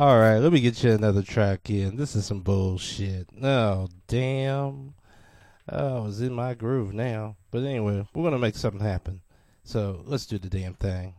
All right, let me get you another track in. This is some bullshit. Oh, damn. Oh, I was in my groove now. But anyway, we're going to make something happen. So let's do the damn thing.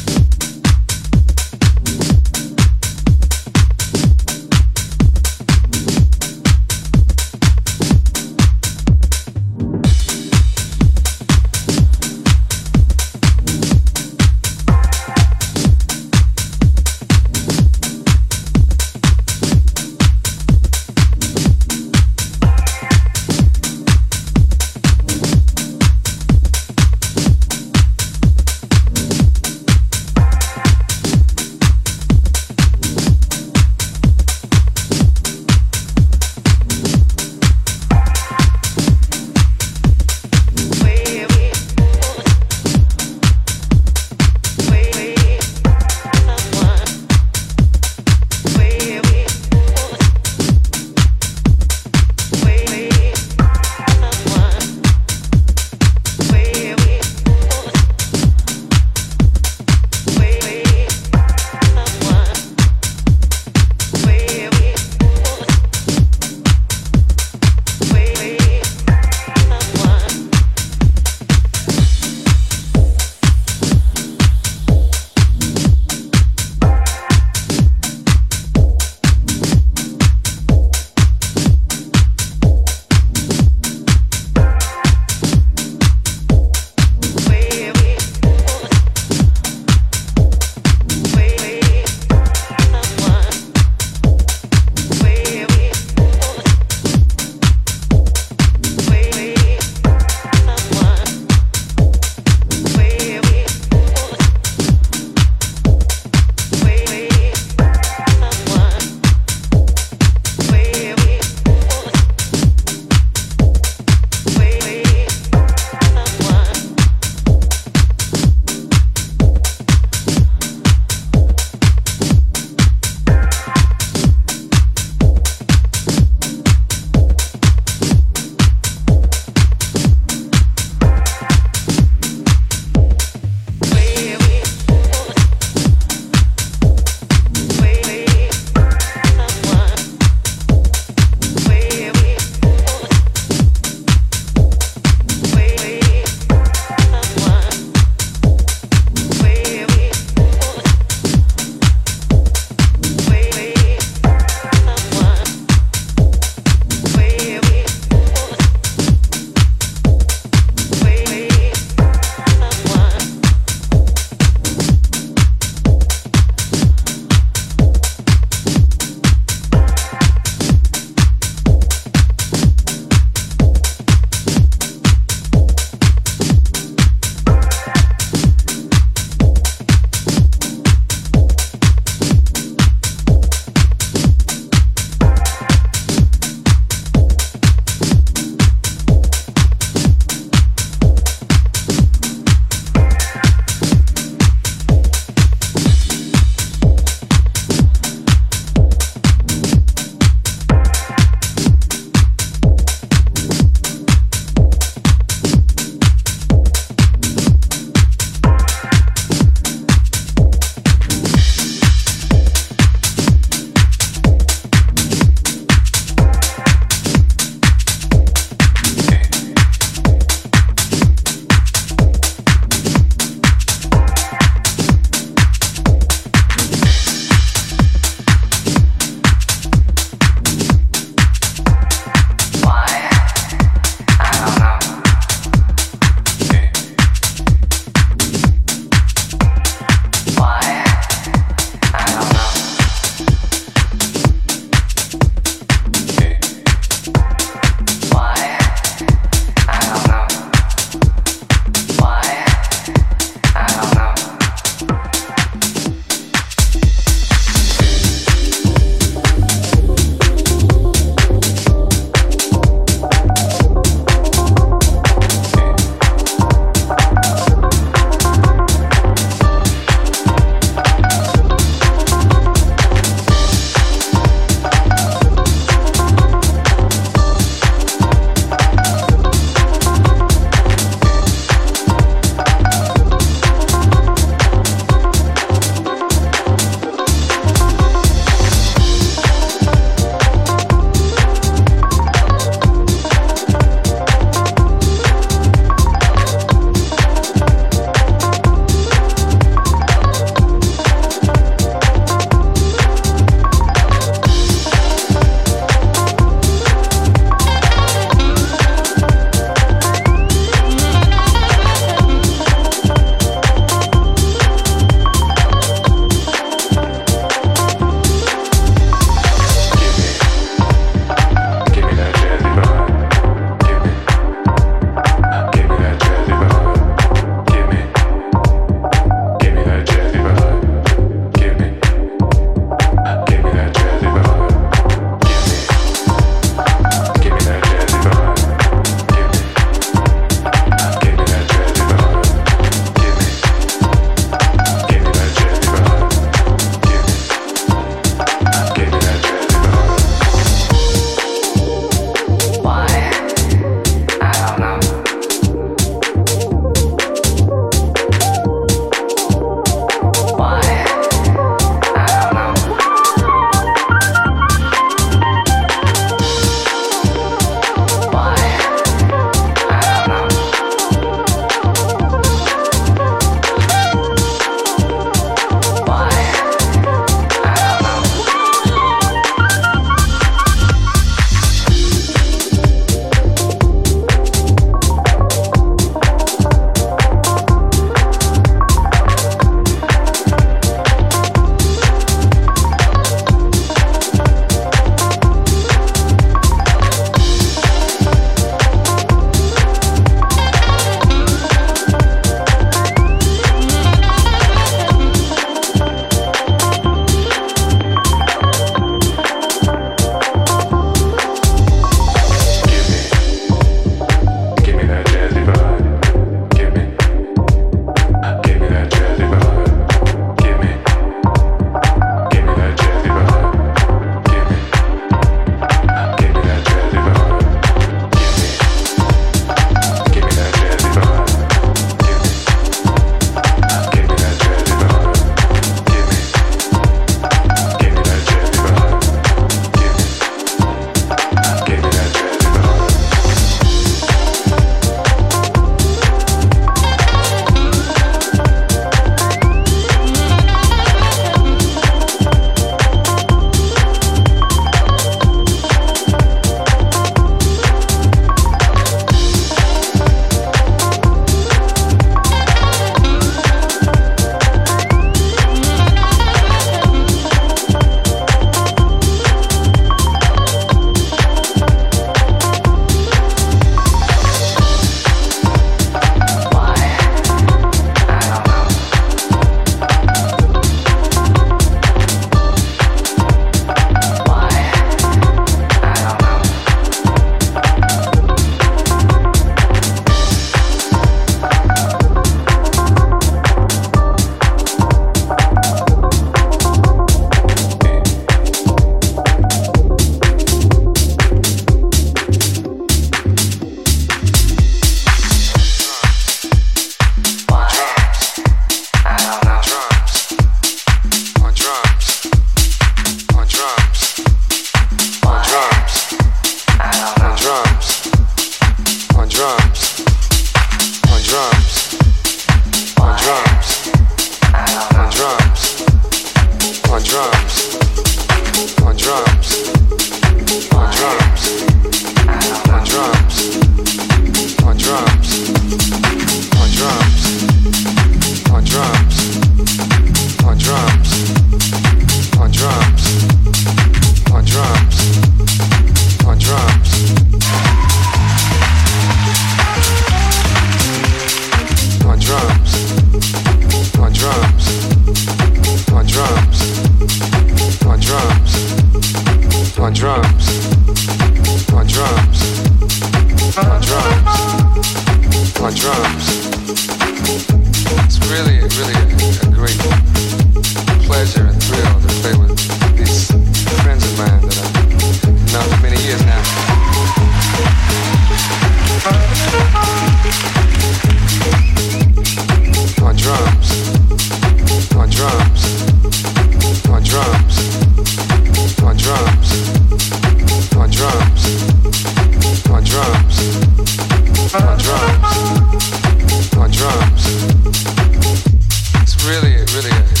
really is.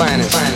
Right,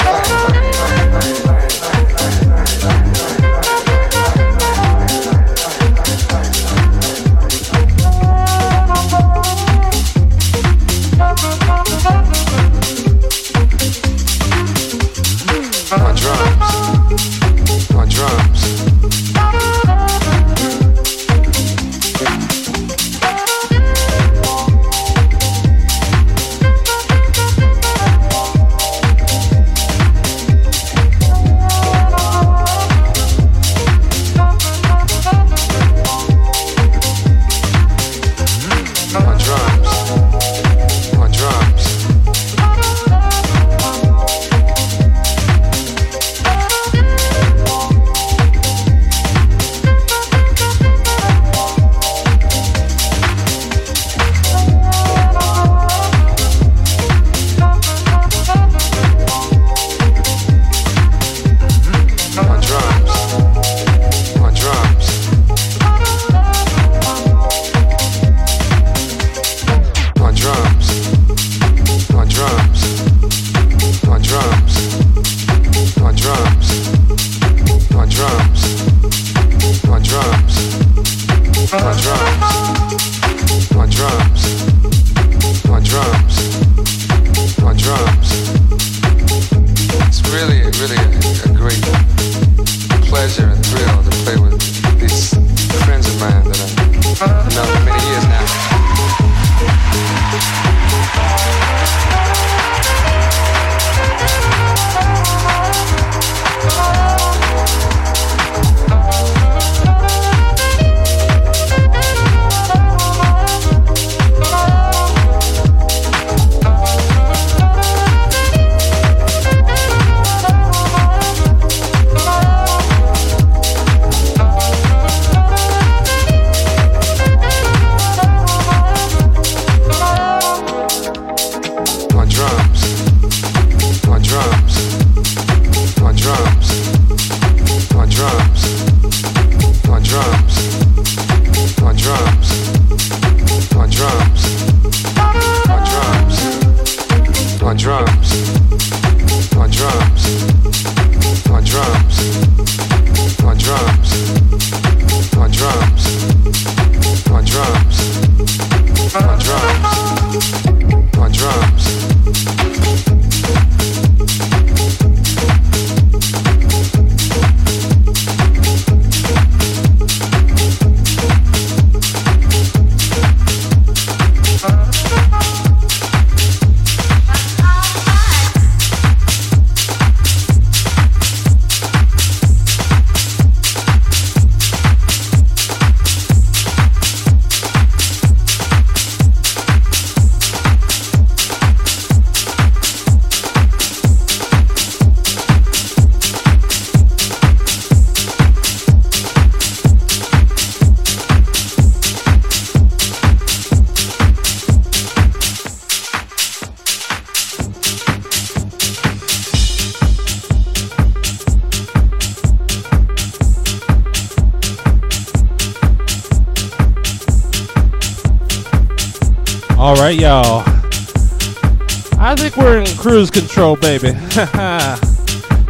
cruise control, baby.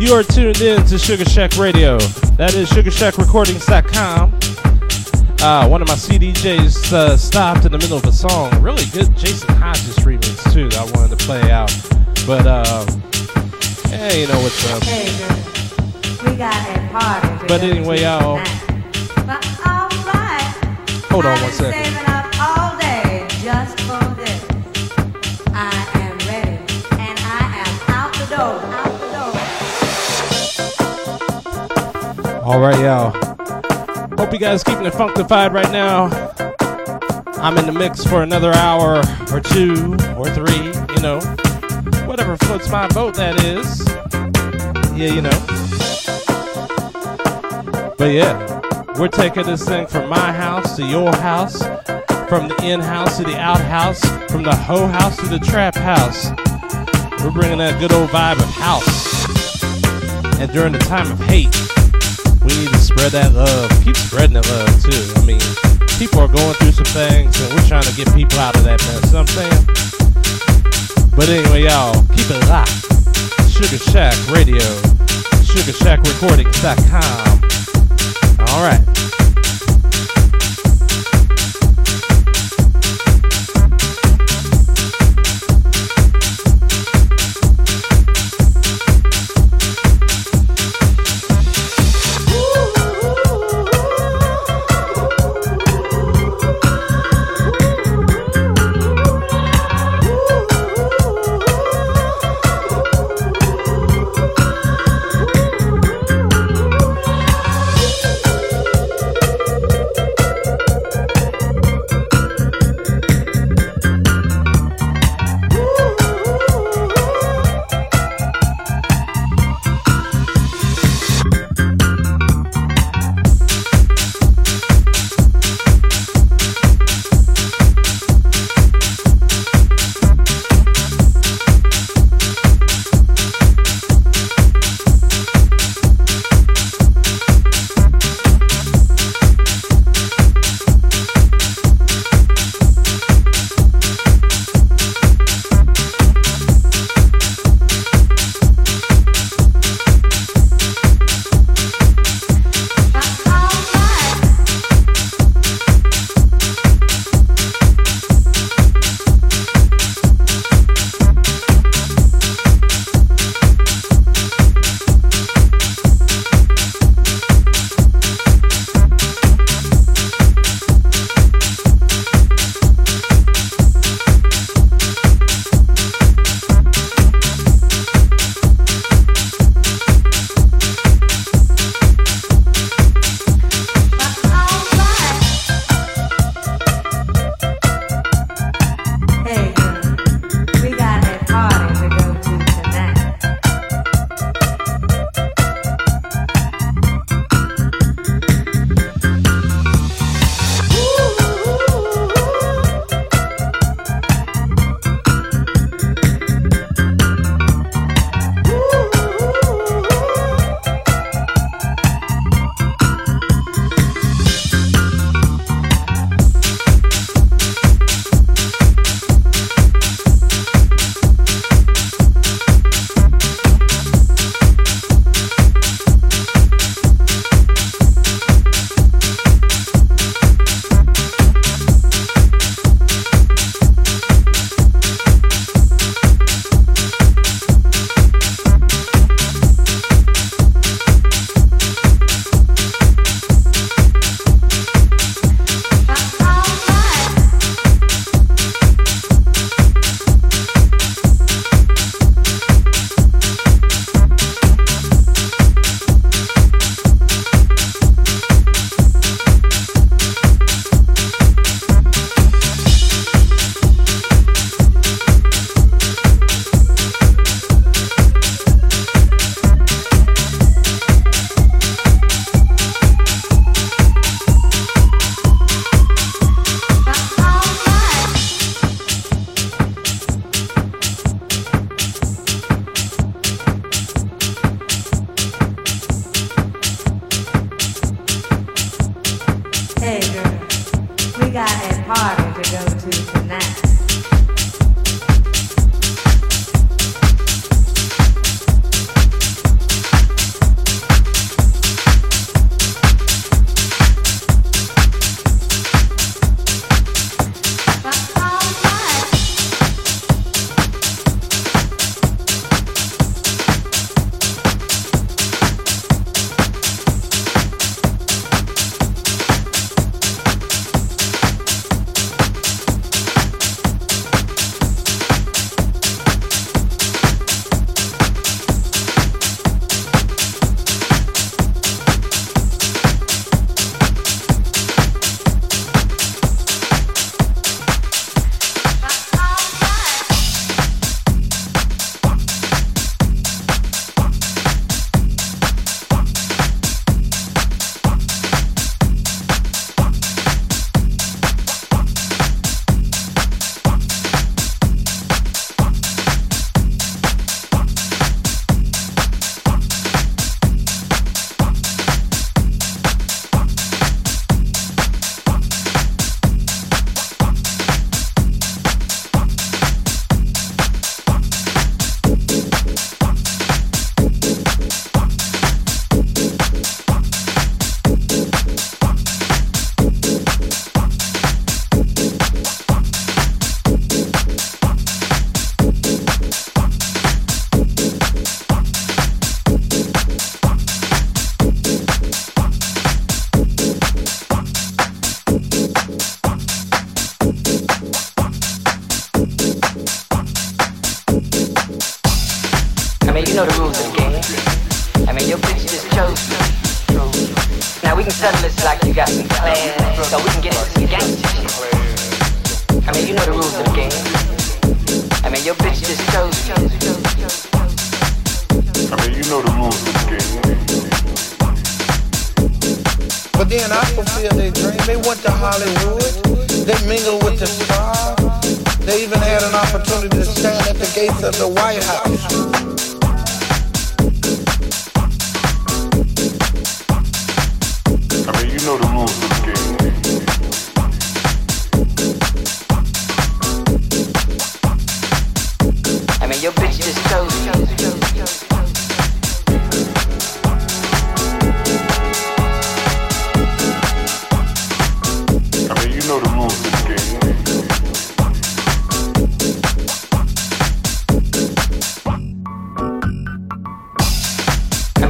You are tuned in to Sugar Shack Radio. That is SugarShackRecordings.com. Uh, one of my CDJs uh, stopped in the middle of a song. Really good Jason Hodges remix, too, that I wanted to play out. But, um, hey, you know what's up. Hey, we got a party. But anyway, y'all. But all right. Hold on one second. All right, y'all. Hope you guys keeping it funkified right now. I'm in the mix for another hour or two or three, you know, whatever floats my boat, that is. Yeah, you know. But yeah, we're taking this thing from my house to your house, from the in house to the outhouse, from the hoe house to the trap house. We're bringing that good old vibe of house. And during the time of hate, we need to spread that love. Keep spreading that love too. I mean, people are going through some things, and we're trying to get people out of that mess. What I'm saying? But anyway, y'all, keep it locked. Sugar Shack Radio, SugarShackRecordings.com. All right.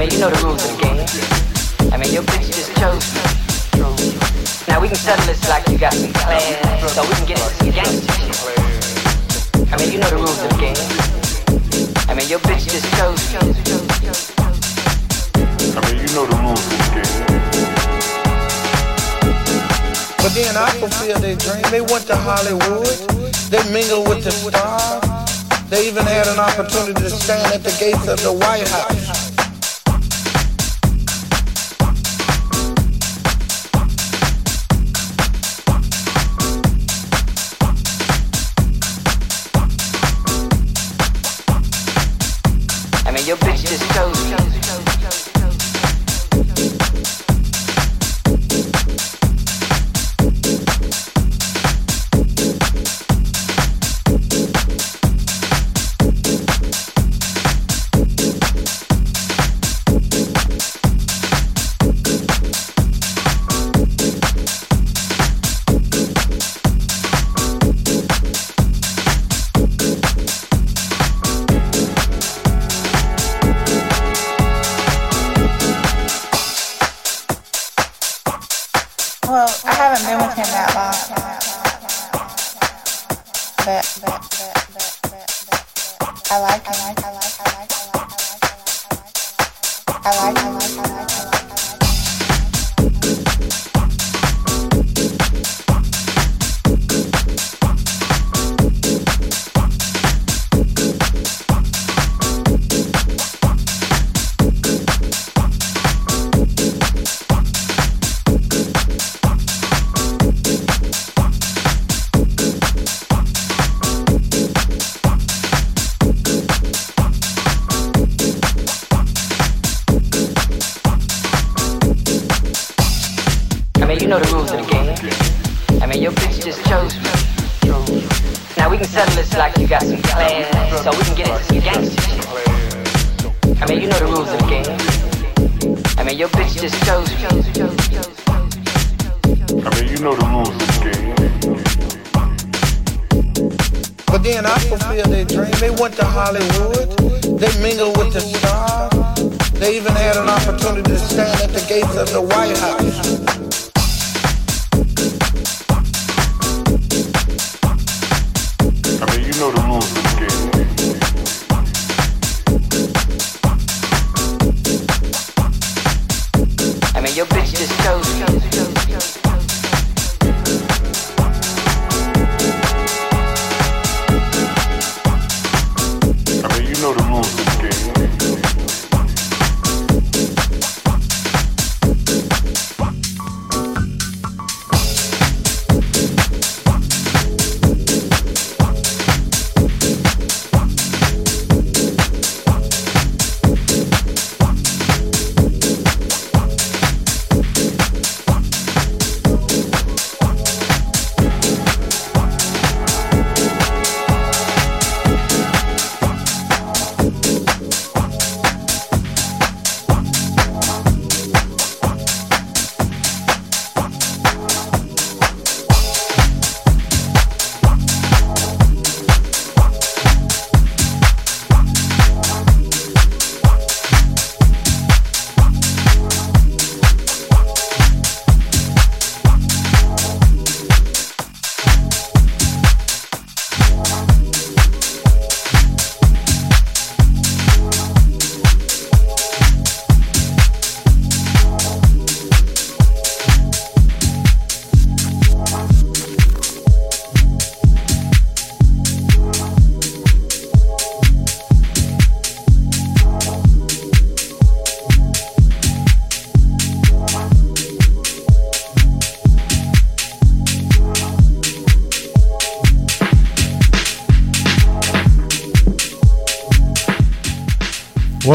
mean, you know the rules of the game. I mean, your bitch just chose me. Now we can settle this like you got some plans, so we can get into some gangster shit. I mean, you know the rules of the game. I mean, your bitch just chose me. I mean, you know the rules of the game. But then I fulfilled their dream. They went to Hollywood. They mingled with the stars. They even had an opportunity to stand at the gates of the White House.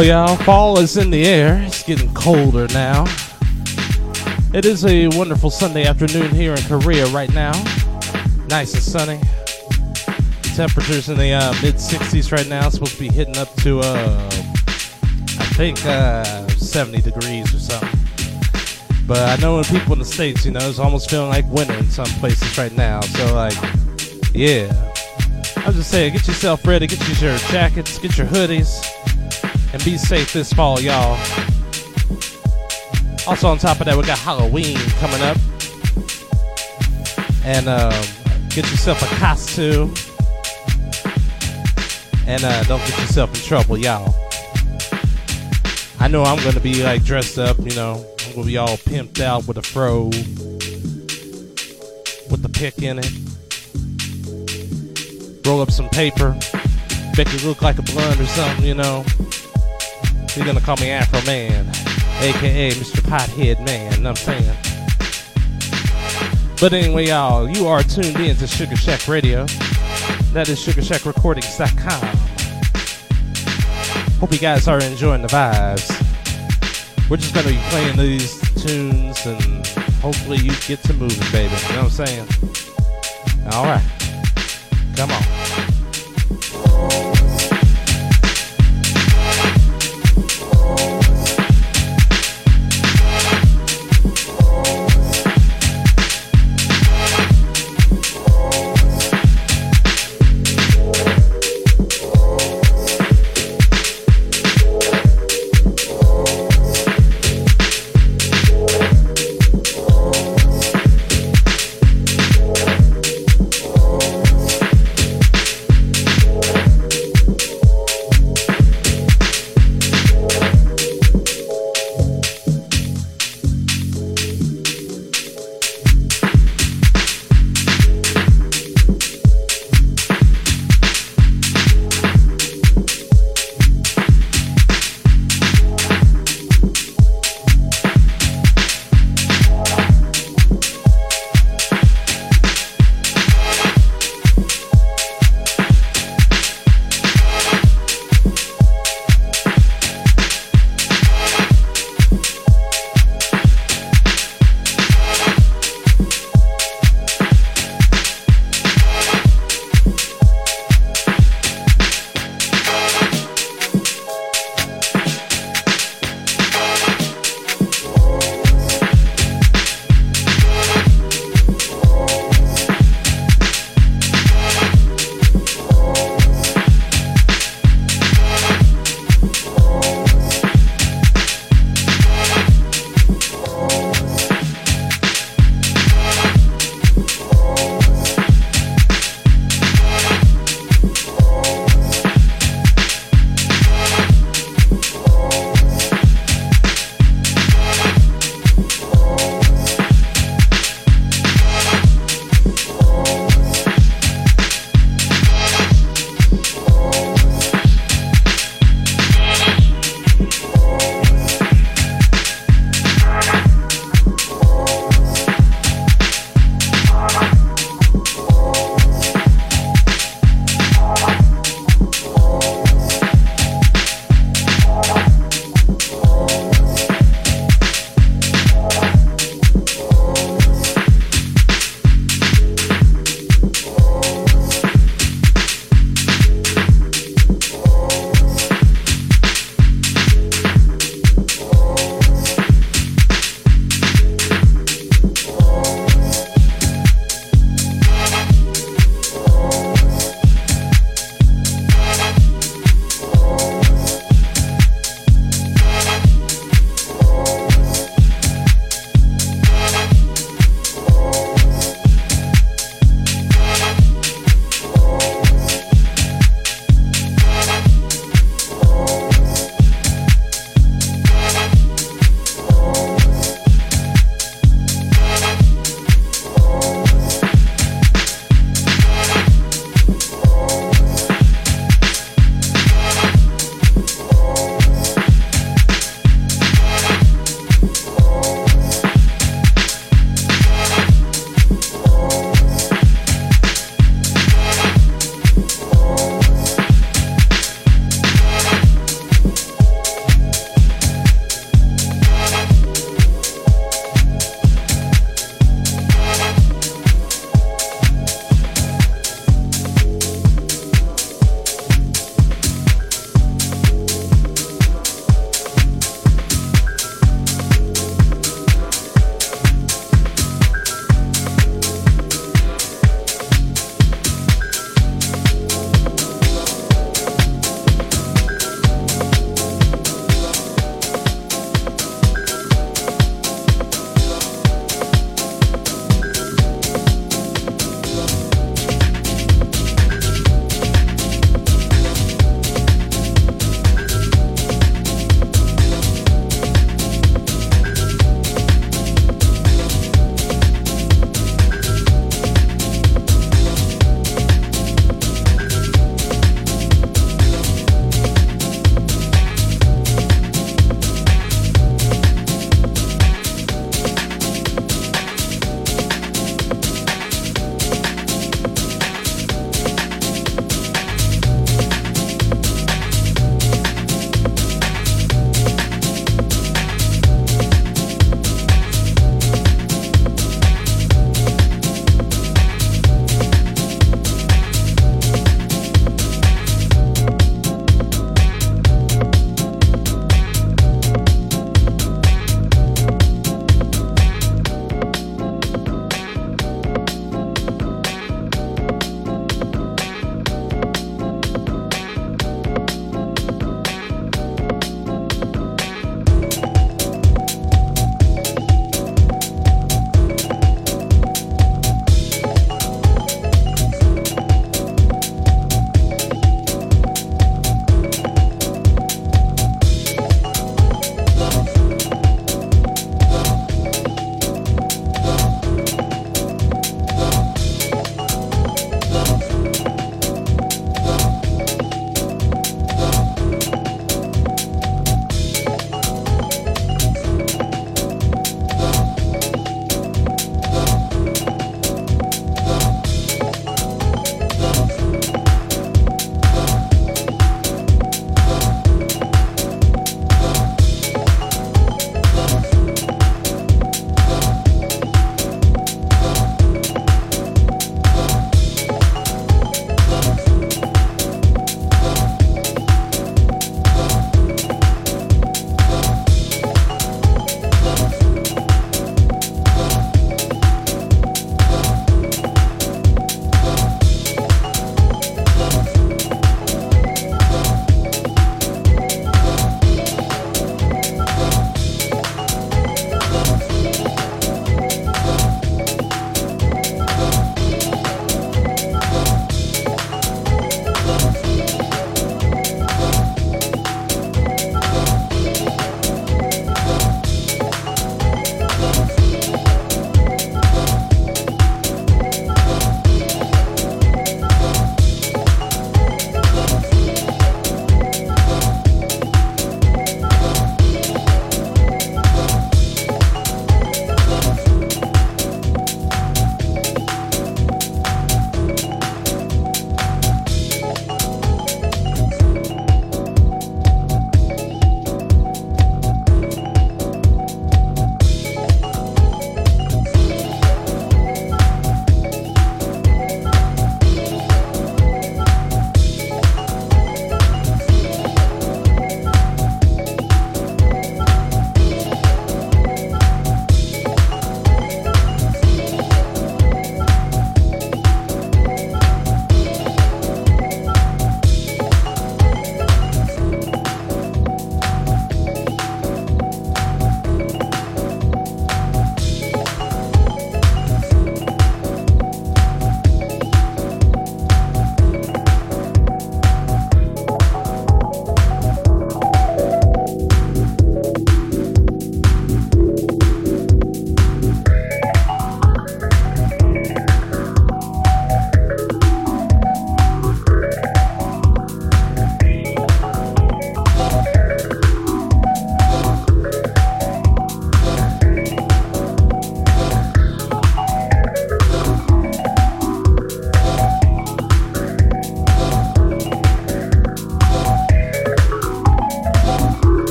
Well, y'all, fall is in the air. It's getting colder now. It is a wonderful Sunday afternoon here in Korea right now. Nice and sunny. Temperatures in the uh, mid 60s right now. It's supposed to be hitting up to, uh, I think, uh, 70 degrees or something. But I know people in the States, you know, it's almost feeling like winter in some places right now. So, like, yeah. I'm just saying, get yourself ready, get your jackets, get your hoodies, and be safe this fall, y'all. Also, on top of that, we got Halloween coming up. And um, get yourself a costume. And uh, don't get yourself in trouble, y'all. I know I'm going to be like dressed up, you know. I'm going to be all pimped out with a fro, with the pick in it. Roll up some paper, make it look like a blunt or something, you know. You're gonna call me Afro Man, aka Mr. Pothead Man, I'm saying? But anyway, y'all, you are tuned in to Sugar Shack Radio. That is SugarShackRecordings.com. Hope you guys are enjoying the vibes. We're just gonna be playing these tunes and hopefully you get to moving, baby. You know what I'm saying? Alright.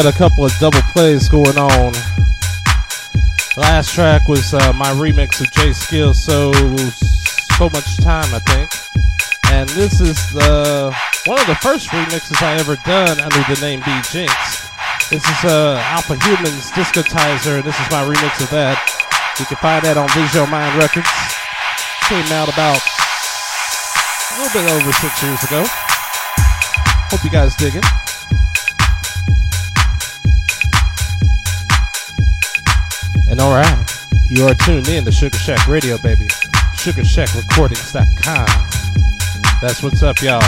Got a couple of double plays going on. Last track was uh, my remix of J Skill, so so much time, I think. And this is the one of the first remixes I ever done under the name B Jinx. This is uh, Alpha Humans Discotizer, and this is my remix of that. You can find that on Visual Mind Records. Came out about a little bit over six years ago. Hope you guys dig it. And alright, you are tuned in to Sugar Shack Radio, baby. SugarShackRecordings.com. That's what's up, y'all.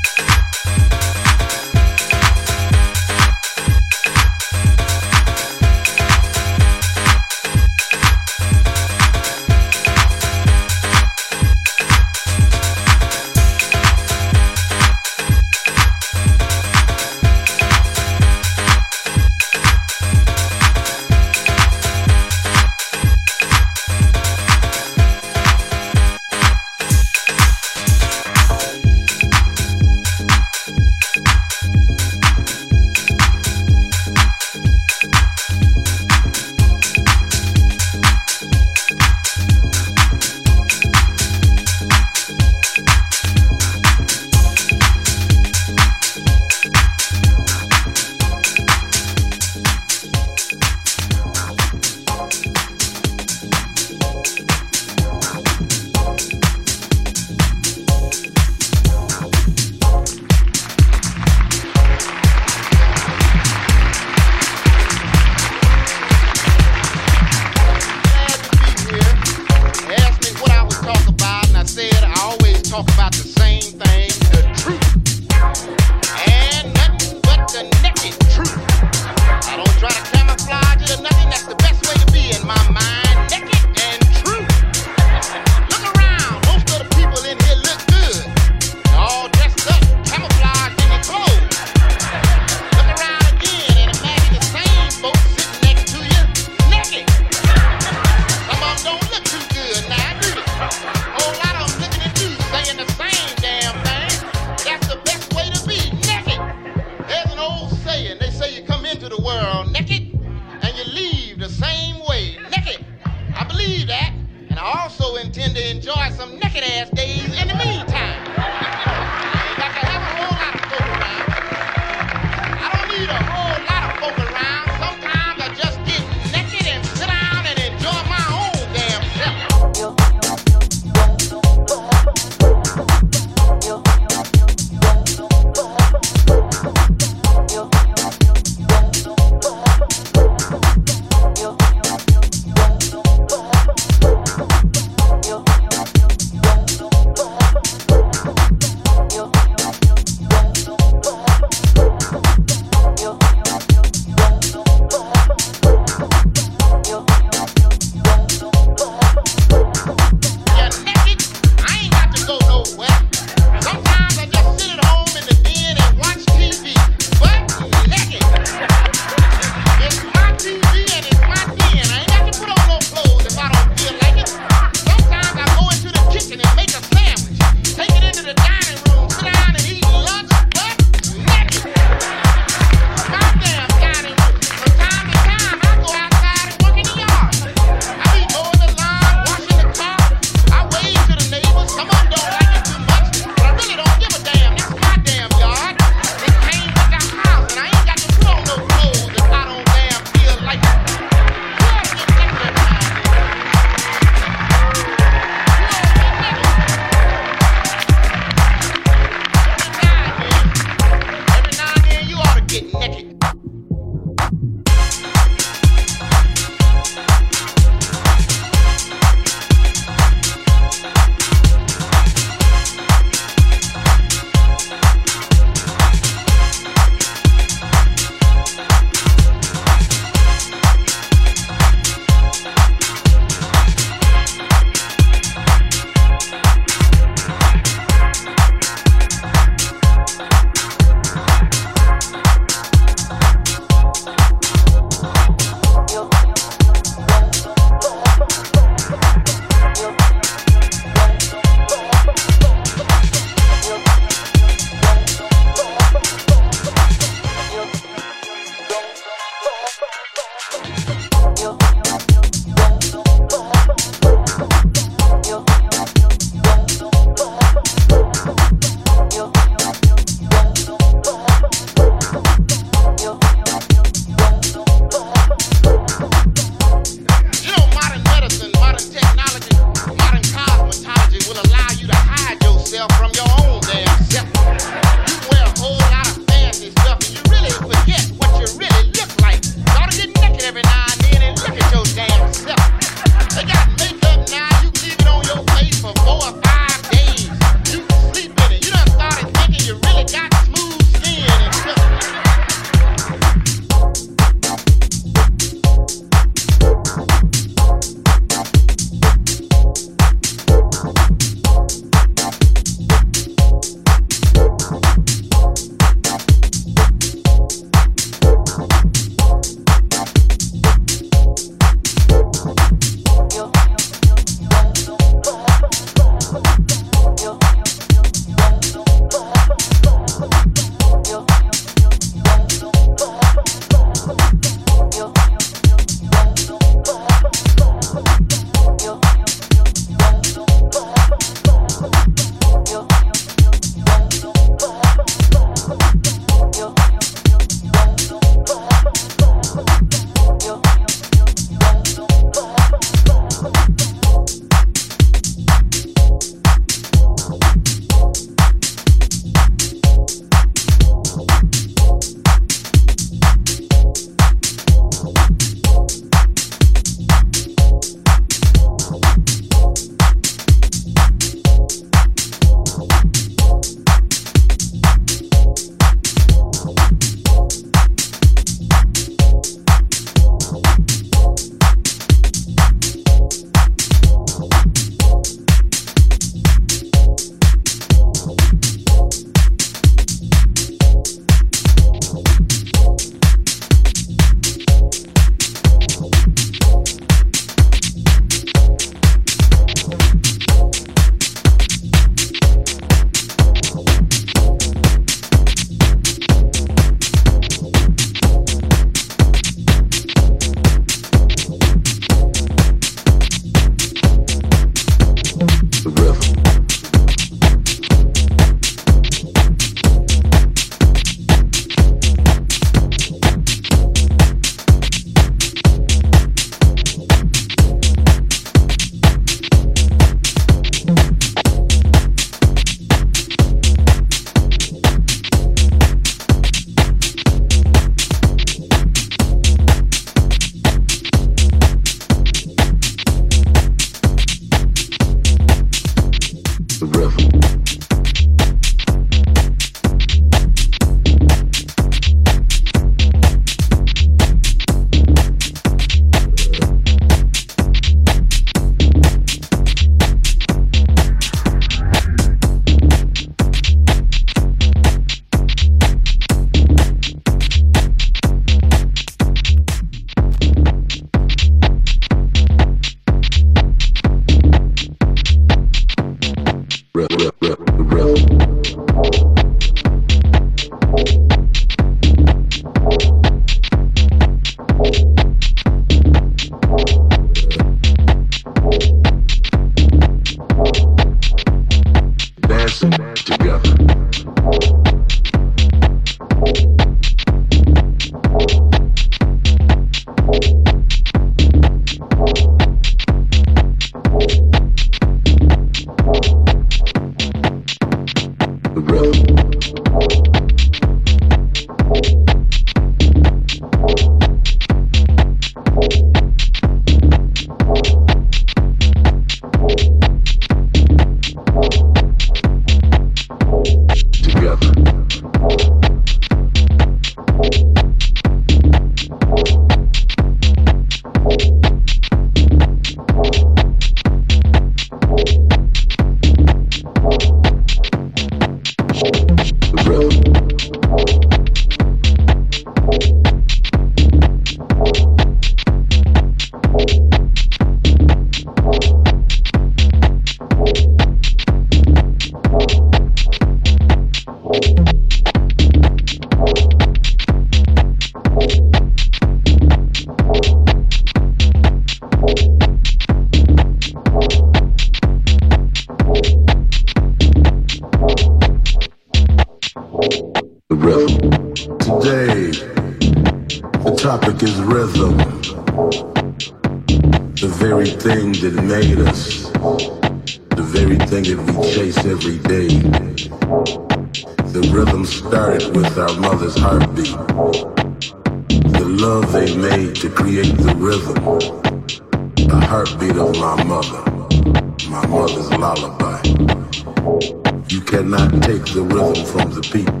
You cannot take the rhythm from the people.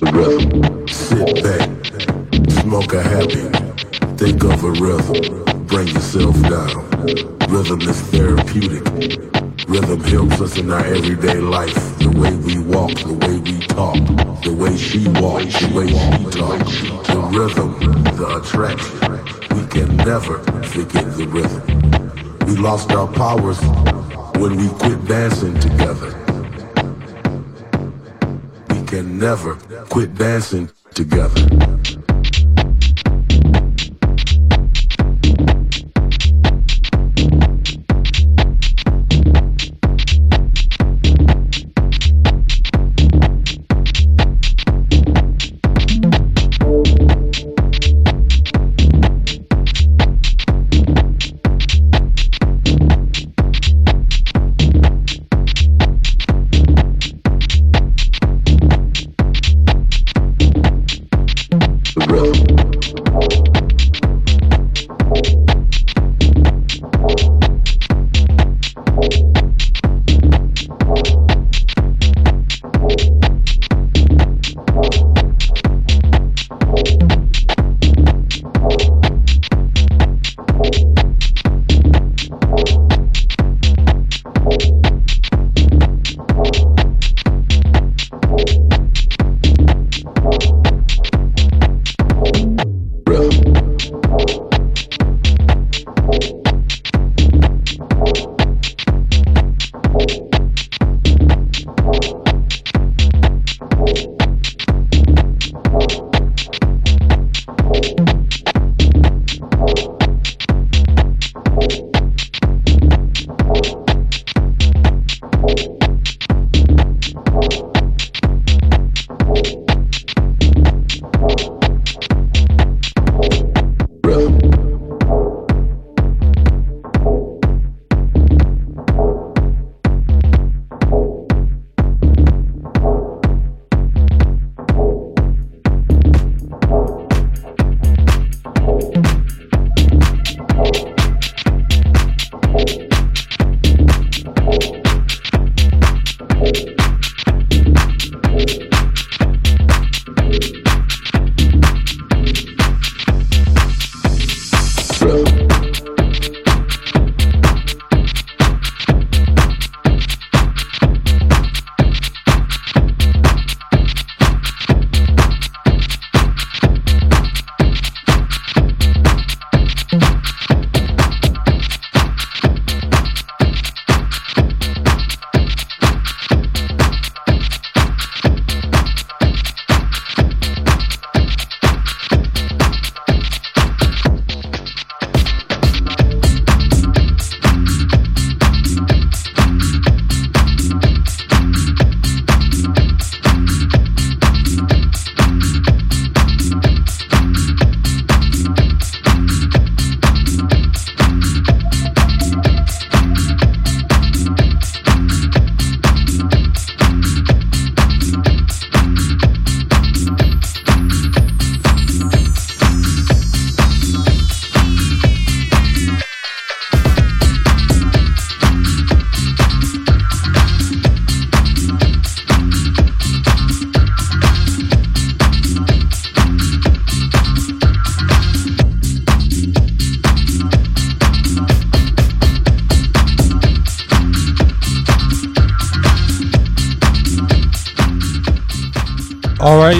The rhythm. Sit back, smoke a happy, think of a rhythm, bring yourself down. Rhythm is therapeutic. Rhythm helps us in our everyday life. The way we walk, the way we talk, the way she walks, the way she talks. The rhythm, the attraction. We can never forget the rhythm. We lost our powers when we quit dancing together. We can never quit dancing together.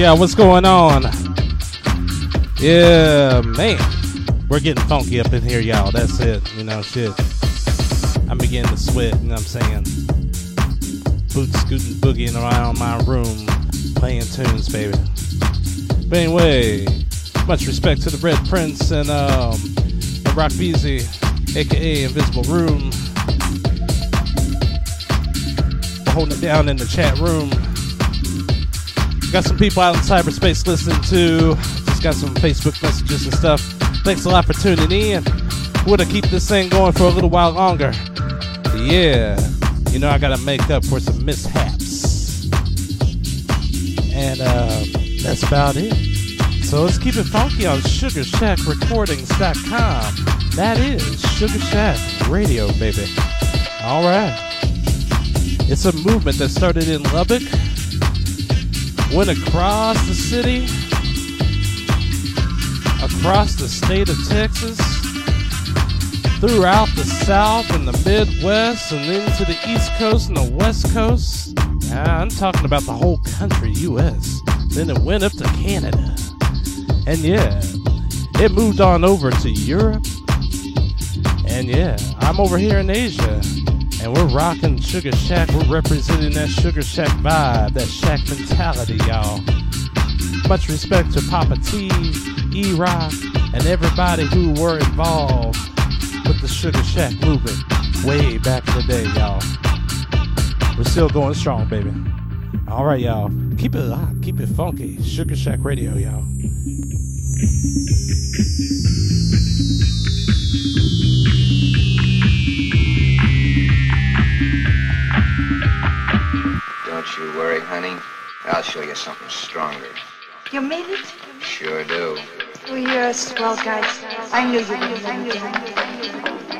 Yeah, what's going on? Yeah, man, we're getting funky up in here, y'all. That's it, you know, shit. I'm beginning to sweat, you know what I'm saying? Boot scooting, boogieing around my room, playing tunes, baby. But anyway, much respect to the Red Prince and um, and Rock Beezy, aka Invisible Room, holding it down in the chat room. Got some people out in cyberspace listening to. Just got some Facebook messages and stuff. Thanks a lot for tuning in. We're gonna keep this thing going for a little while longer. Yeah, you know I gotta make up for some mishaps, and uh, that's about it. So let's keep it funky on SugarShackRecordings.com. That is Sugar Shack Radio, baby. All right. It's a movement that started in Lubbock, went across the city, across the state of Texas, throughout the South and the Midwest, and into the East Coast and the West Coast. Ah, I'm talking about the whole country, U.S. Then it went up to Canada. And yeah, it moved on over to Europe. And yeah, I'm over here in Asia. And we're rocking Sugar Shack. We're representing that Sugar Shack vibe, that Shack mentality, y'all. Much respect to Papa T, E Rock, and everybody who were involved with the Sugar Shack movement way back in the day, y'all. We're still going strong, baby. All right, y'all. Keep it locked. Keep it funky. Sugar Shack Radio, y'all. You worry, honey. I'll show you something stronger. You made it? Sure do. Oh, well, you're a swell guy. I knew you would. I knew you would. All right,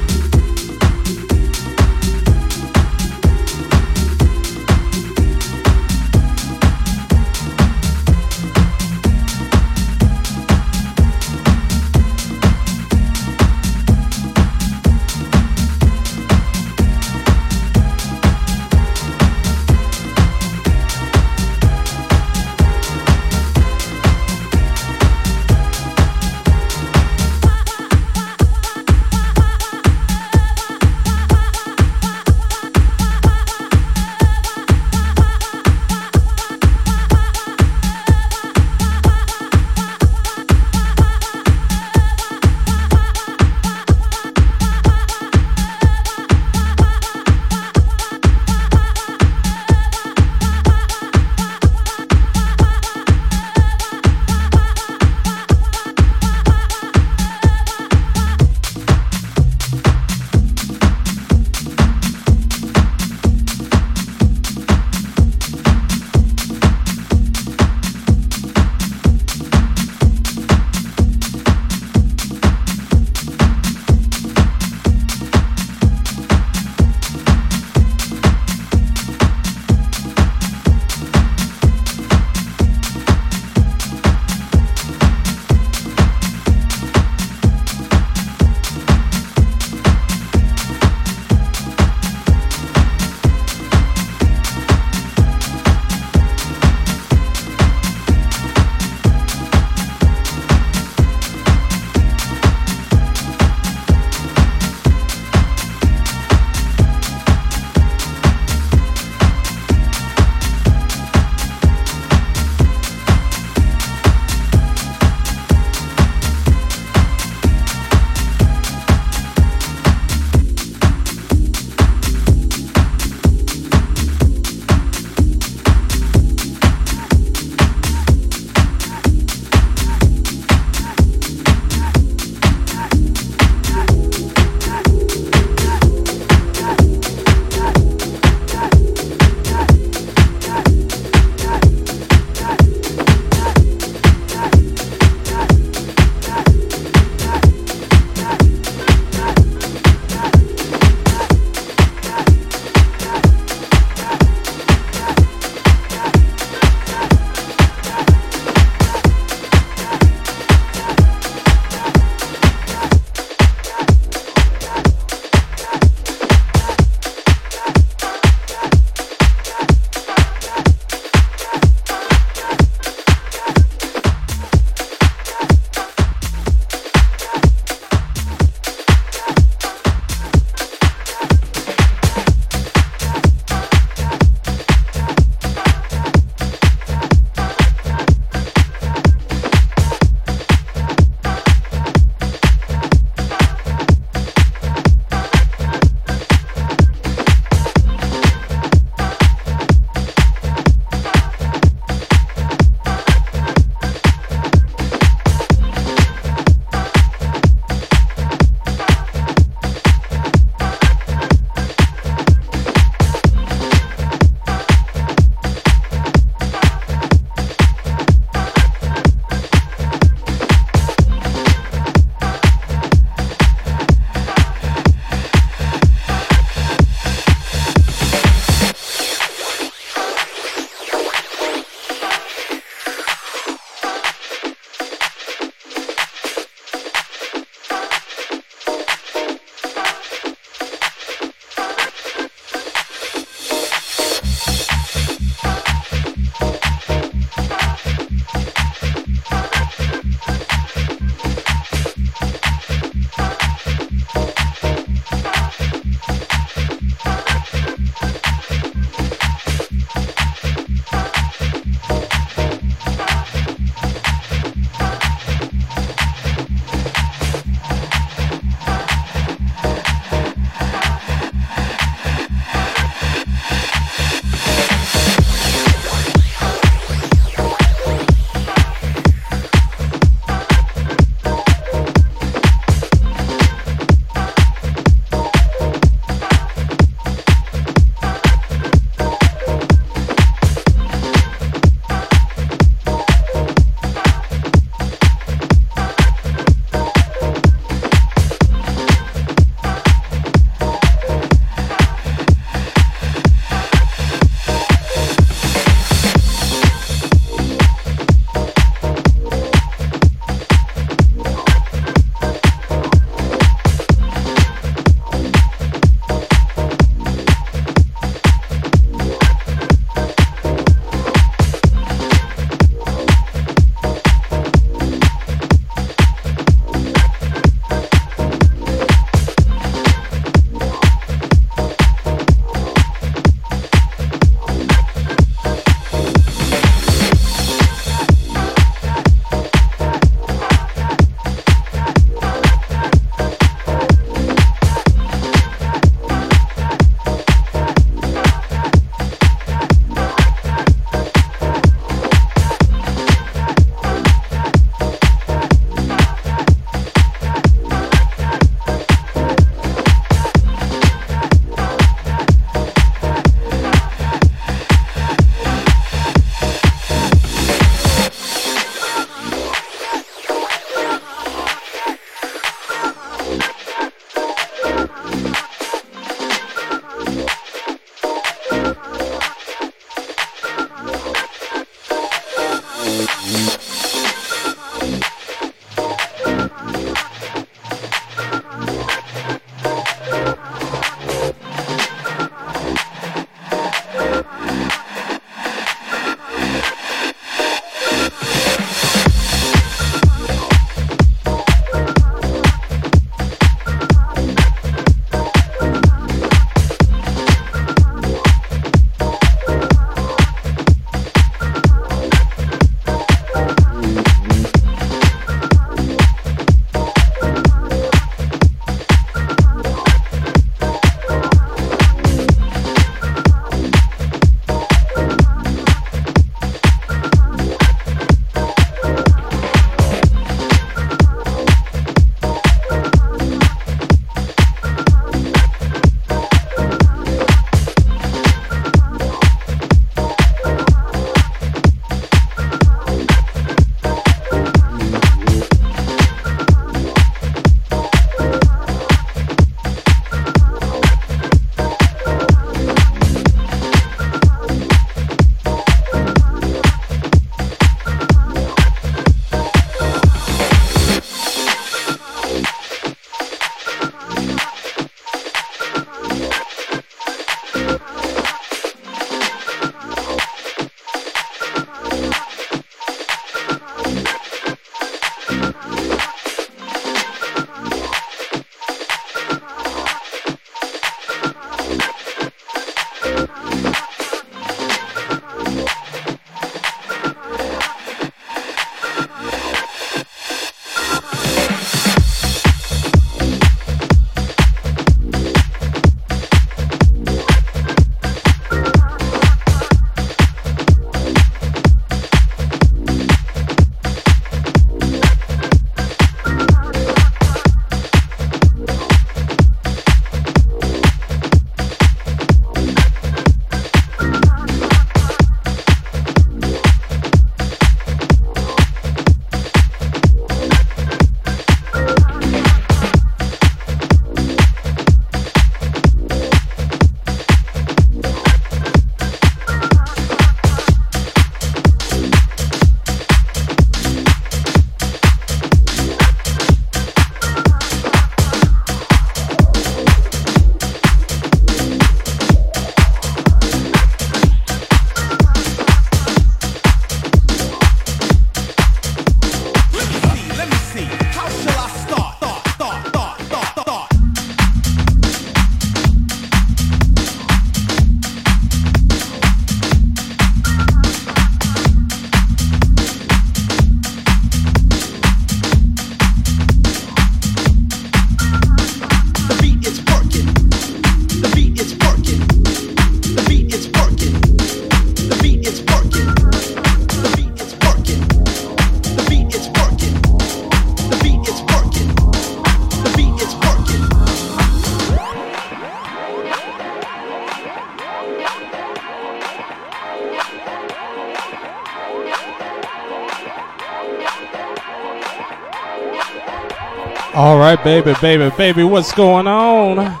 baby, baby, baby, what's going on? I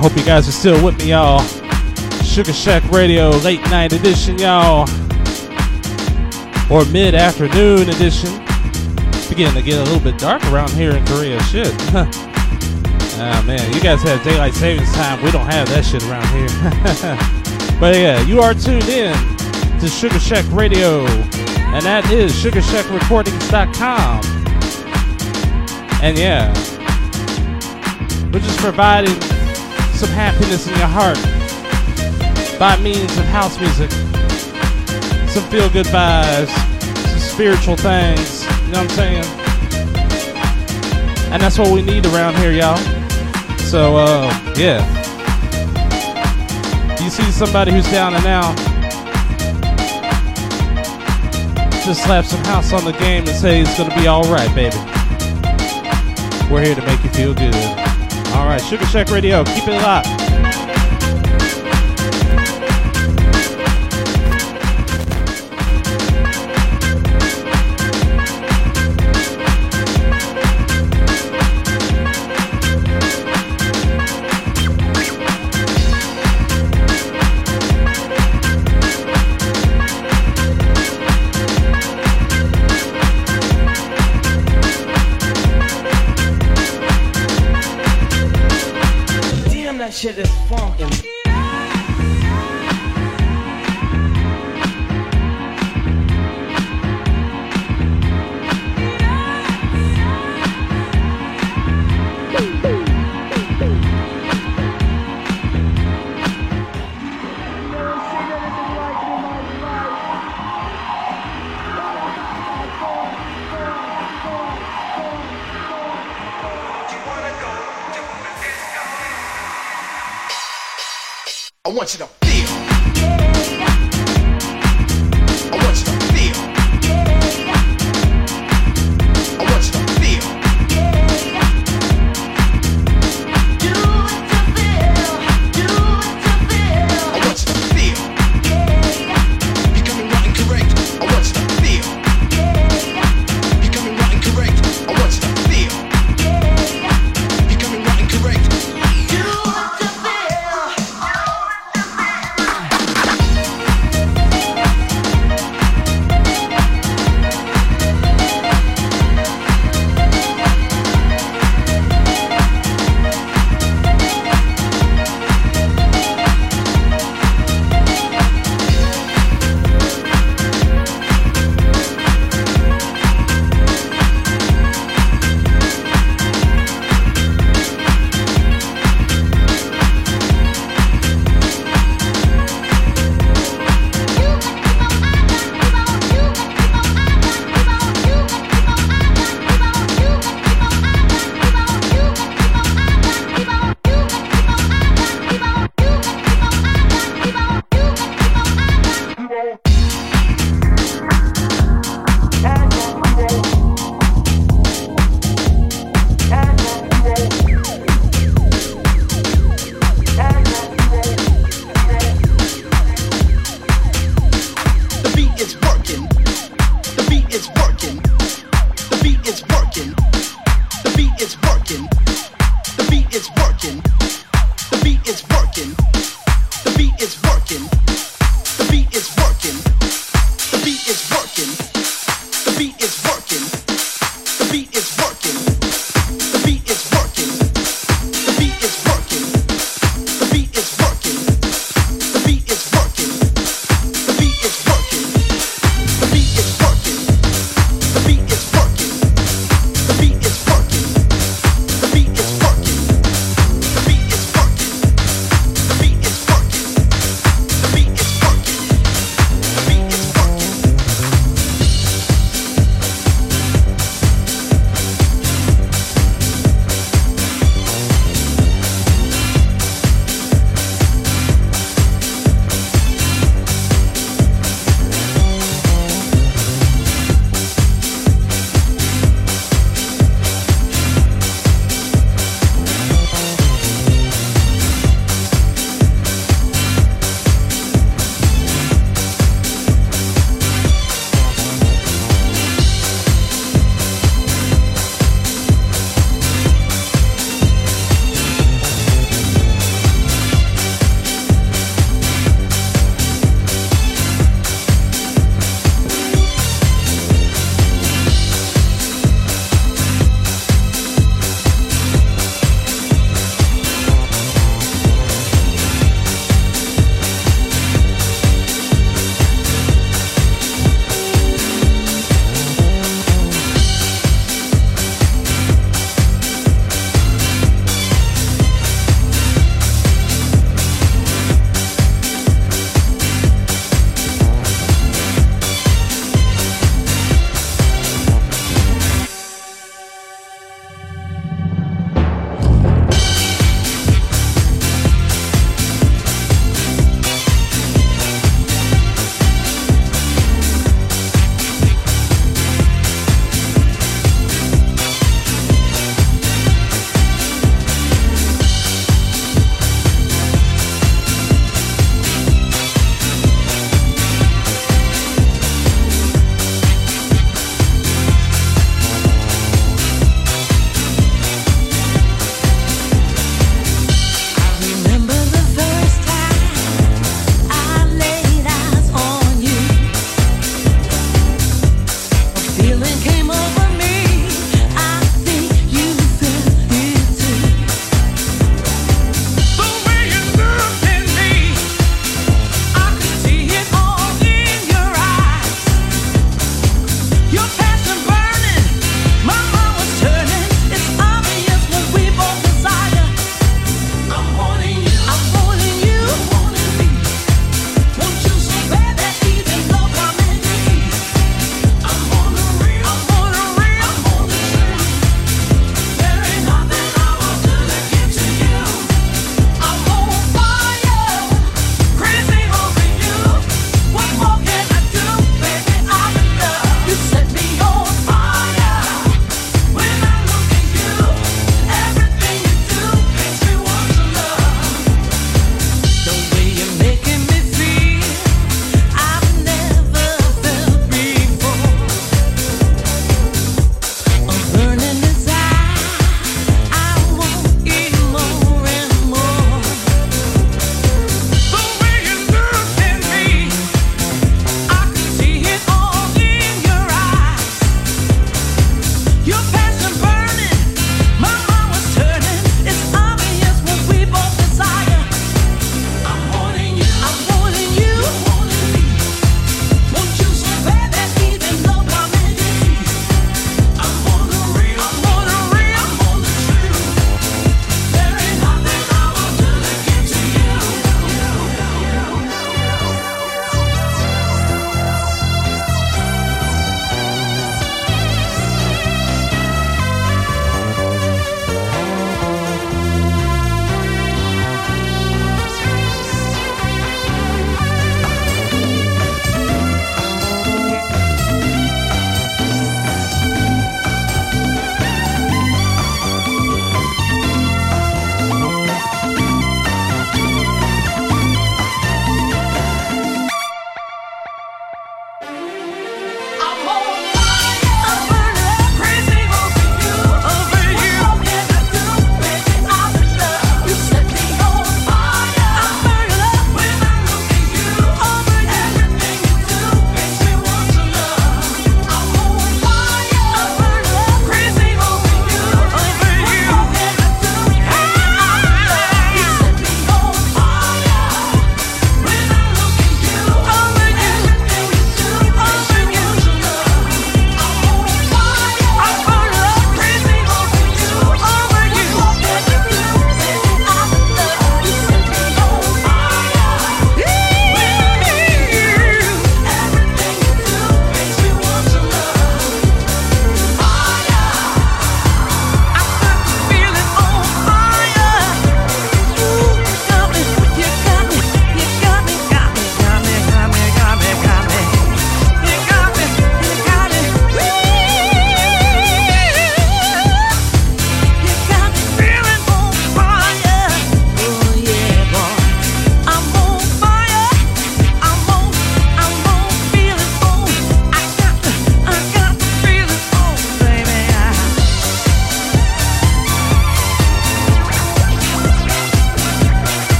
hope you guys are still with me, y'all. Sugar Shack Radio, late night edition, y'all. Or mid afternoon edition. It's beginning to get a little bit dark around here in Korea. Shit. Ah man, you guys have daylight savings time. We don't have that shit around here. but yeah, you are tuned in to Sugar Shack Radio, and that is SugarShackRecordings.com. And yeah, we're just providing some happiness in your heart by means of house music, some feel good vibes, some spiritual things. You know what I'm saying? And that's what we need around here, y'all. So, uh, yeah. You see somebody who's down and out, just slap some house on the game and say it's gonna be alright, baby. We're here to make you feel good. Alright, Sugar Shack Radio, keep it locked.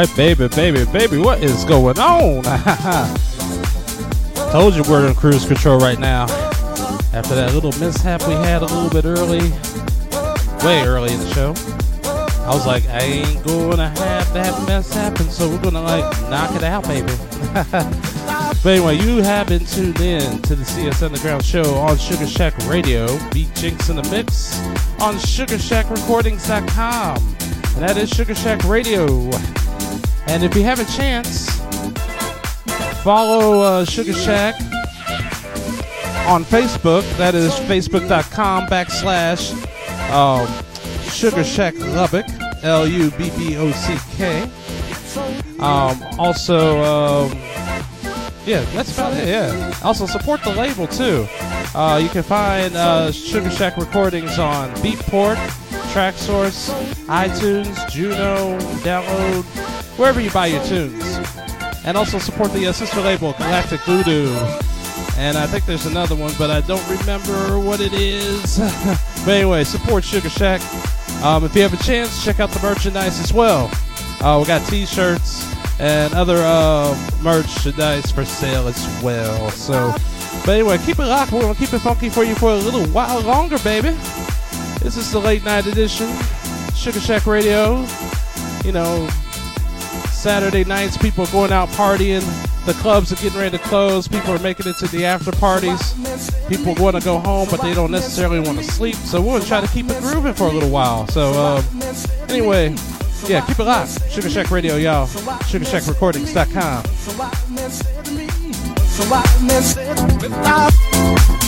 Right, baby, baby, baby, what is going on? Told you we're in cruise control right now. After that little mishap we had a little bit early, way early in the show, I was like, I ain't gonna have that mess happen, so we're gonna like knock it out, baby. but anyway, you have been tuned in to the CS Underground show on Sugar Shack Radio. B.Jinx in the mix on SugarShackRecordings.com. And that is Sugar Shack Radio. And if you have a chance, follow uh, Sugar Shack on Facebook. That is facebook.com backslash um, Sugar Shack Lubbock, L U B B O C K. Um, also, um, yeah, that's about it. Yeah. Also, support the label too. Uh, you can find uh, Sugar Shack recordings on Beatport, Traxsource, iTunes, Juno, download, wherever you buy your tunes. And also support the uh, sister label Galactic Voodoo. And I think there's another one, but I don't remember what it is. but anyway, support Sugar Shack. Um, if you have a chance, check out the merchandise as well. Uh, we got T-shirts and other uh, merchandise for sale as well. So, but anyway, keep it locked. We're gonna keep it funky for you for a little while longer, baby. This is the late night edition, Sugar Shack Radio. You know, Saturday nights, people are going out partying. The clubs are getting ready to close. People are making it to the after parties. People want to go home, but they don't necessarily want to sleep. So we're going to try to keep it grooving for a little while. So, uh, anyway, yeah, keep it locked. Sugar Shack Radio, y'all. SugarShackRecordings.com. So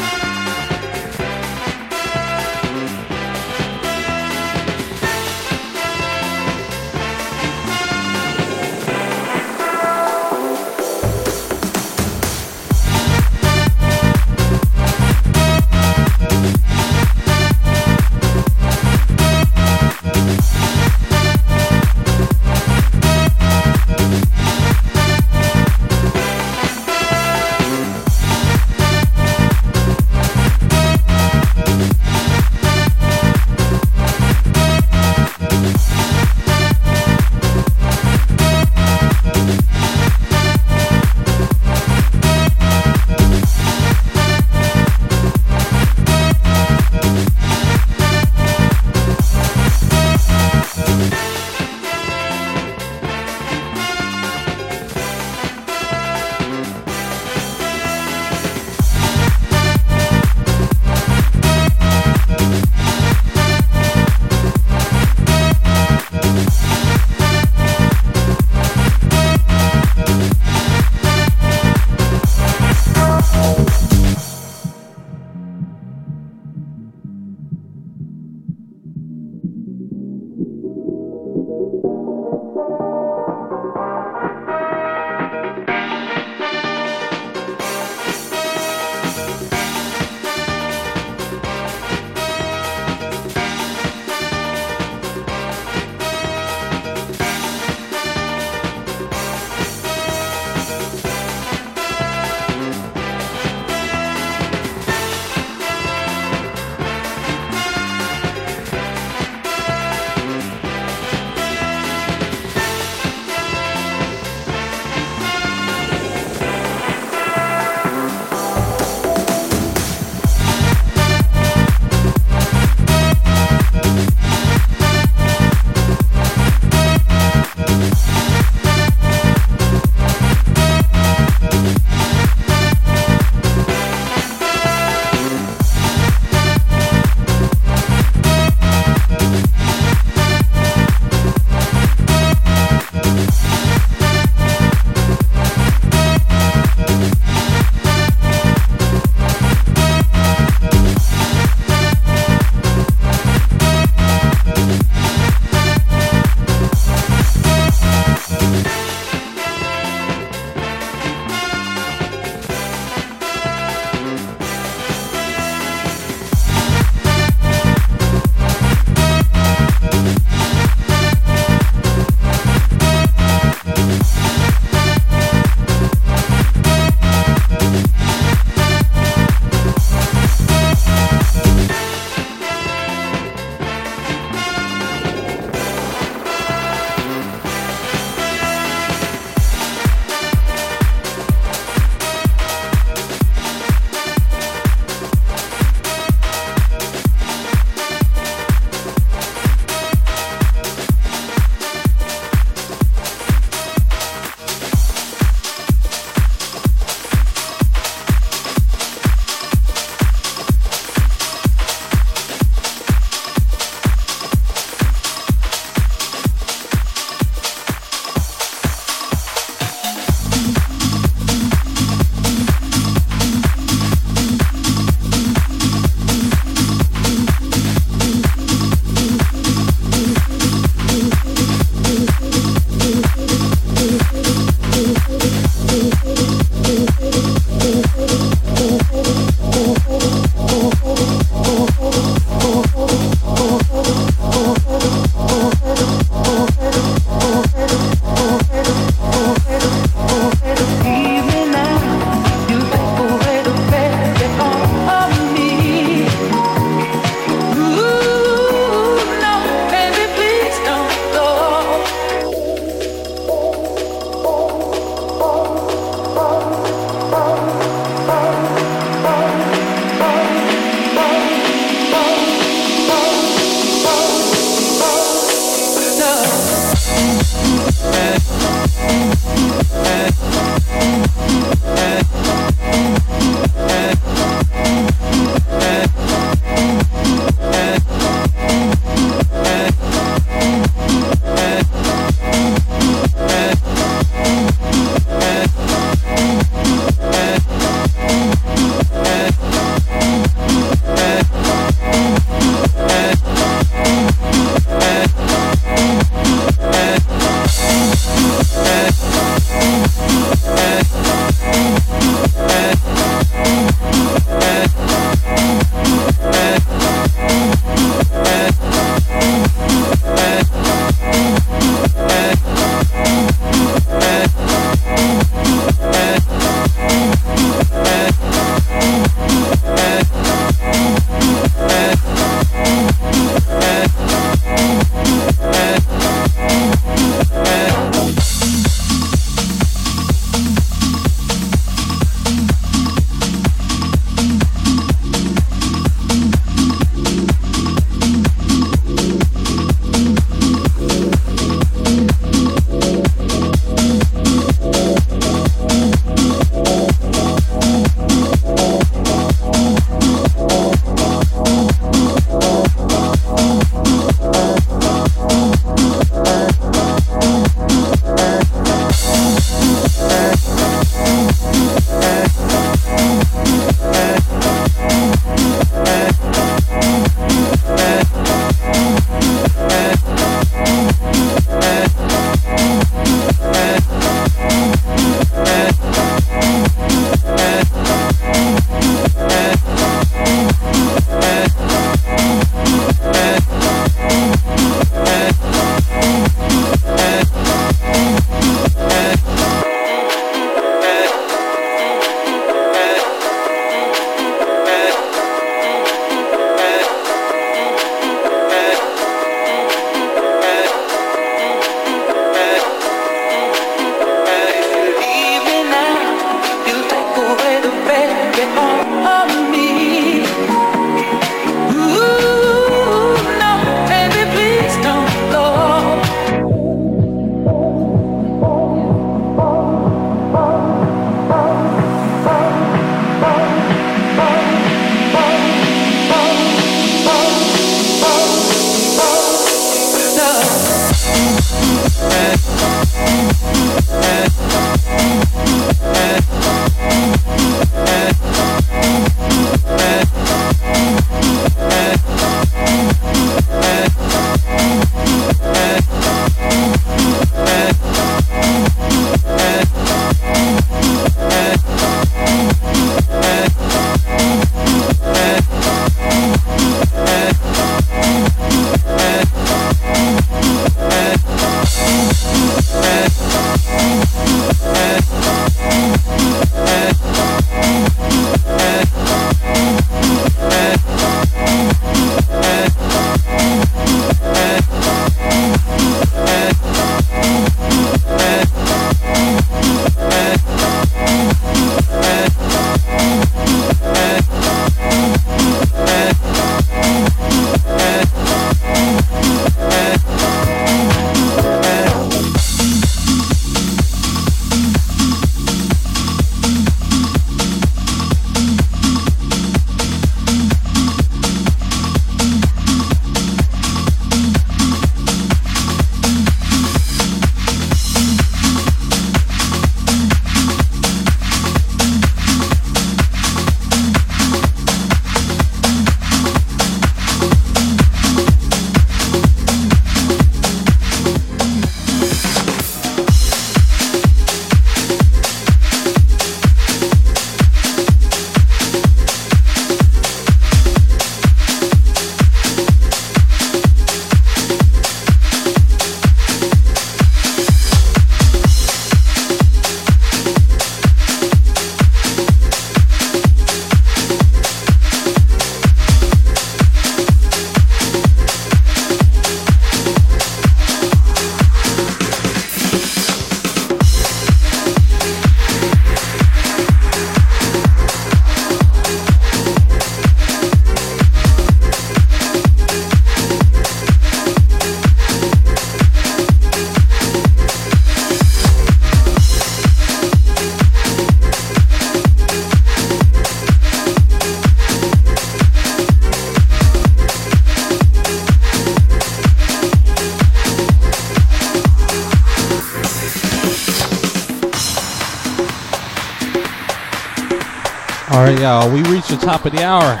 top of the hour.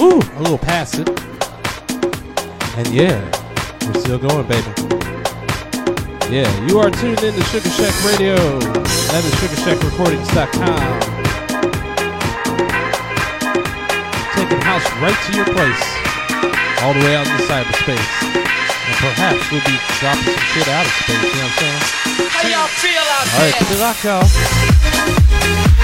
Ooh, a little past it. And yeah, we're still going, baby. Yeah, you are tuned in to Sugar Shack Radio. That is SugarShackRecordings.com. Taking house right to your place, all the way out into cyberspace. And perhaps we'll be dropping some shit out of space, you know what I'm saying? How y'all feel out All right, there? it locked, y'all.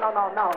No, no, no,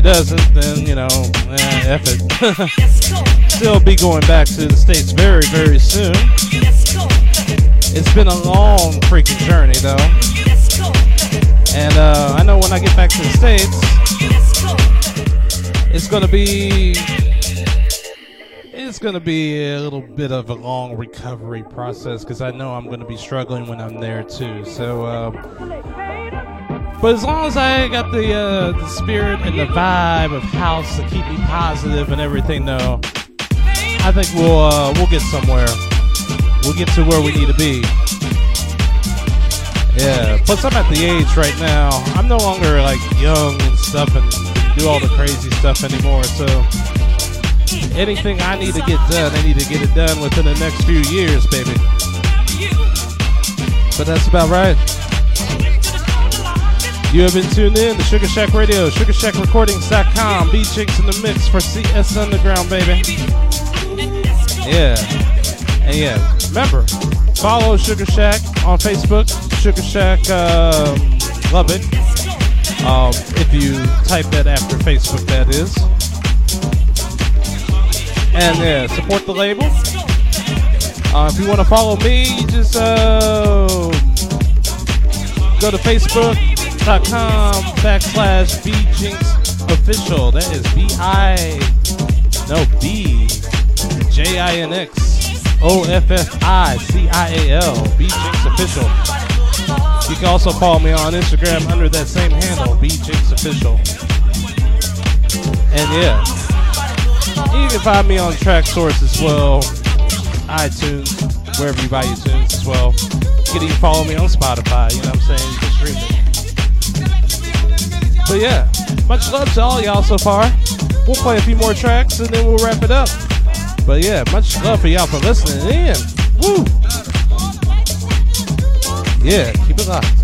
it doesn't, then you know, eh, F it. Still be going back to the states very, very soon. It's been a long freaking journey though, and uh, I know when I get back to the states, it's gonna be it's going to be a little bit of a long recovery process because I know I'm going to be struggling when I'm there too. So, uh, but as long as I got the uh, the spirit and the vibe of house to keep me positive and everything, though, I think we'll uh, we'll get somewhere. We'll get to where we need to be. Yeah. Plus, I'm at the age right now. I'm no longer like young and stuff and do all the crazy stuff anymore. So anything I need to get done, I need to get it done within the next few years, baby. But that's about right. You have been tuned in to Sugar Shack Radio, SugarShackRecordings.com, B.Jinx in the mix for CS Underground, baby. Yeah. And yeah, remember, follow Sugar Shack on Facebook, Sugar Shack um, Lubbock. Um, if you type that after Facebook, that is. And yeah, support the label. Uh, if you want to follow me, just uh, go to facebook.com backslash bjinx official. That is B I no B J I N X O F F I C I A L bjinx official. You can also follow me on Instagram under that same handle, bjinx official. And yeah. You can find me on Traxsource as well, iTunes, wherever you buy your tunes as well. You can even follow me on Spotify, you know what I'm saying? You can But yeah, much love to all y'all so far. We'll play a few more tracks and then we'll wrap it up. But yeah, much love for y'all for listening in. Woo! Yeah, keep it locked.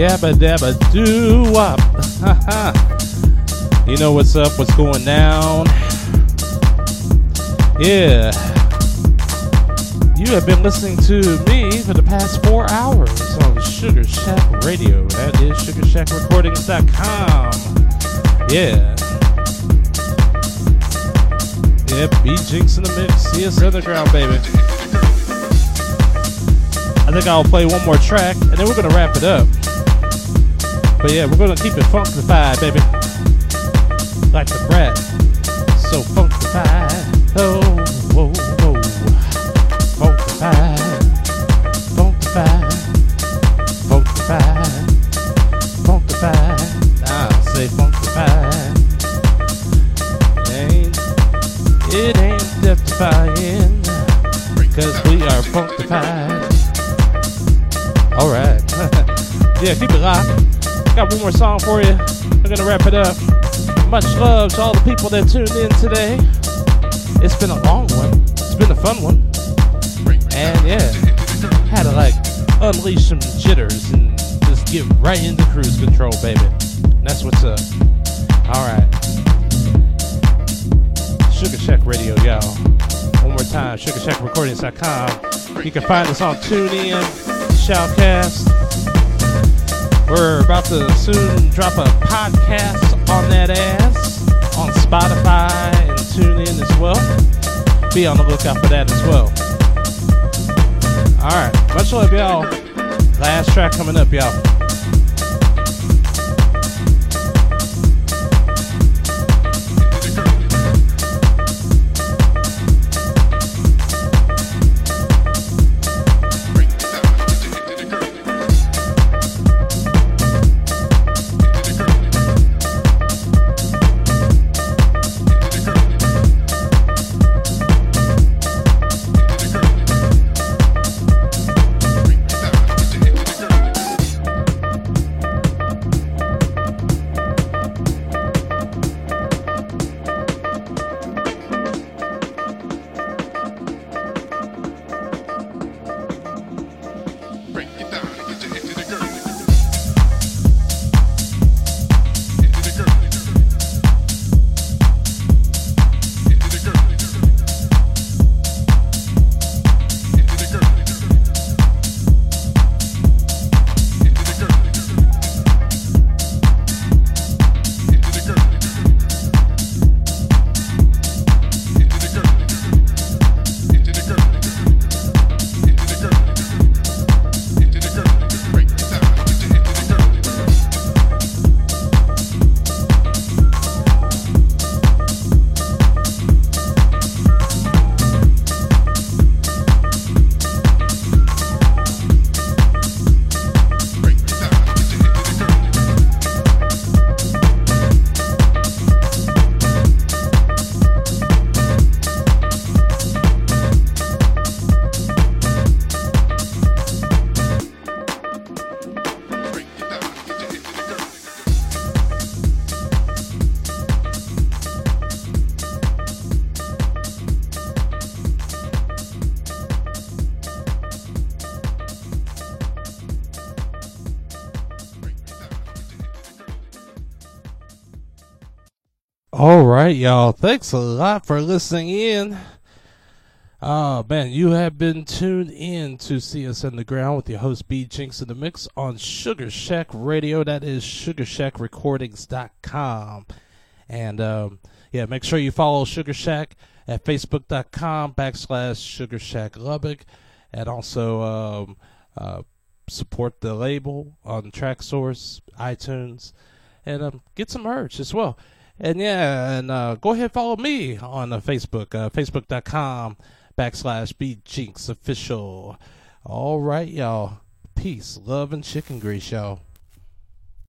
Yabba dabba doo wop. you know what's up, what's going down. Yeah. You have been listening to me for the past four hours on Sugar Shack Radio. That is sugarshackrecordings.com. Yeah. Yep, yeah, B Jinx in the mix. CS Underground, baby. I think I'll play one more track and then we're going to wrap it up. But yeah, we're gonna keep it funky, the fire, baby. for you. We're gonna wrap it up. Much love to all the people that tuned in today. It's been a long one. It's been a fun one. And yeah, had to like unleash some jitters and just get right into cruise control, baby. And that's what's up. All right. Sugar Shack Radio, y'all. One more time, sugarshackrecordings.com. You can find us on TuneIn, Shoutcast, we're about to soon drop a podcast on that ass on Spotify and tune in as well. Be on the lookout for that as well. Alright, much love, y'all. Last track coming up, y'all. Right, y'all. Thanks a lot for listening in. Oh man, you have been tuned in to See Us Ground with your host B.Jinx in the Mix on Sugar Shack Radio. That is SugarShackRecordings.com. And um, yeah, make sure you follow Sugar Shack at Facebook.com backslash Sugar Shack Lubbock, and also um, uh, support the label on Traxsource, iTunes, and um, get some merch as well. And yeah, and uh, go ahead follow me on uh, Facebook, uh, facebook.com backslash BJinx official. All right, y'all. Peace, love, and chicken grease, y'all.